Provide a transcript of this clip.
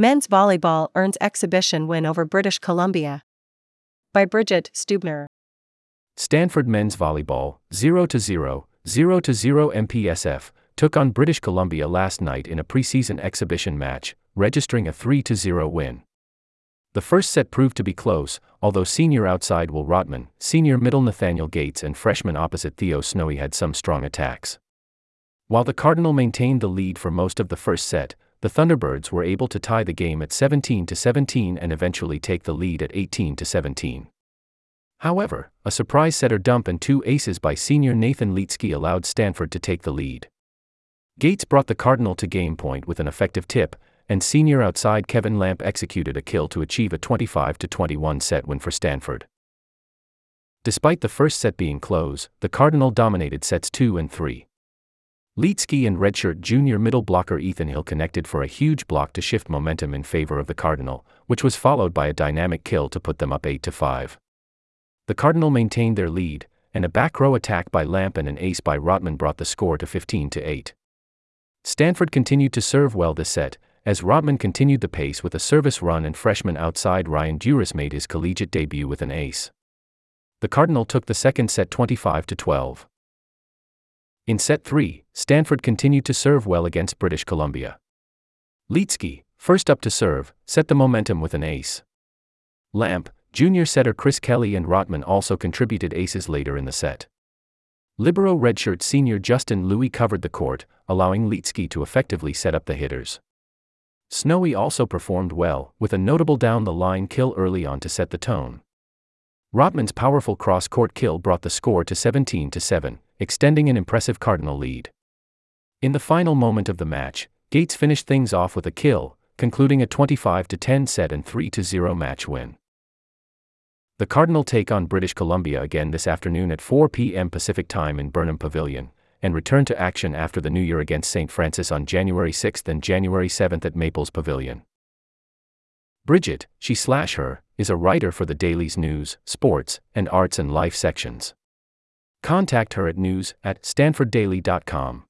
Men's volleyball earns exhibition win over British Columbia. By Bridget Stubner. Stanford men's volleyball, 0 0, 0 0 MPSF, took on British Columbia last night in a preseason exhibition match, registering a 3 0 win. The first set proved to be close, although senior outside Will Rotman, senior middle Nathaniel Gates, and freshman opposite Theo Snowy had some strong attacks. While the Cardinal maintained the lead for most of the first set, the Thunderbirds were able to tie the game at 17 17 and eventually take the lead at 18 17. However, a surprise setter dump and two aces by senior Nathan Lietzke allowed Stanford to take the lead. Gates brought the Cardinal to game point with an effective tip, and senior outside Kevin Lamp executed a kill to achieve a 25 21 set win for Stanford. Despite the first set being close, the Cardinal dominated sets 2 and 3. Lietzke and redshirt junior middle blocker Ethan Hill connected for a huge block to shift momentum in favor of the Cardinal, which was followed by a dynamic kill to put them up 8 to 5. The Cardinal maintained their lead, and a back row attack by Lamp and an ace by Rotman brought the score to 15 to 8. Stanford continued to serve well this set, as Rotman continued the pace with a service run and freshman outside Ryan Duras made his collegiate debut with an ace. The Cardinal took the second set 25 to 12. In set 3, Stanford continued to serve well against British Columbia. Lietzke, first up to serve, set the momentum with an ace. Lamp, junior setter Chris Kelly and Rotman also contributed aces later in the set. Libero redshirt senior Justin Louis covered the court, allowing Lietzke to effectively set up the hitters. Snowy also performed well, with a notable down the line kill early on to set the tone. Rotman's powerful cross court kill brought the score to 17 7, extending an impressive Cardinal lead. In the final moment of the match, Gates finished things off with a kill, concluding a 25 10 set and 3 0 match win. The Cardinal take on British Columbia again this afternoon at 4 p.m. Pacific Time in Burnham Pavilion, and return to action after the New Year against St. Francis on January 6 and January 7 at Maples Pavilion. Bridget, she slash her, is a writer for the Daily's news, sports, and arts and life sections. Contact her at news at stanforddaily.com.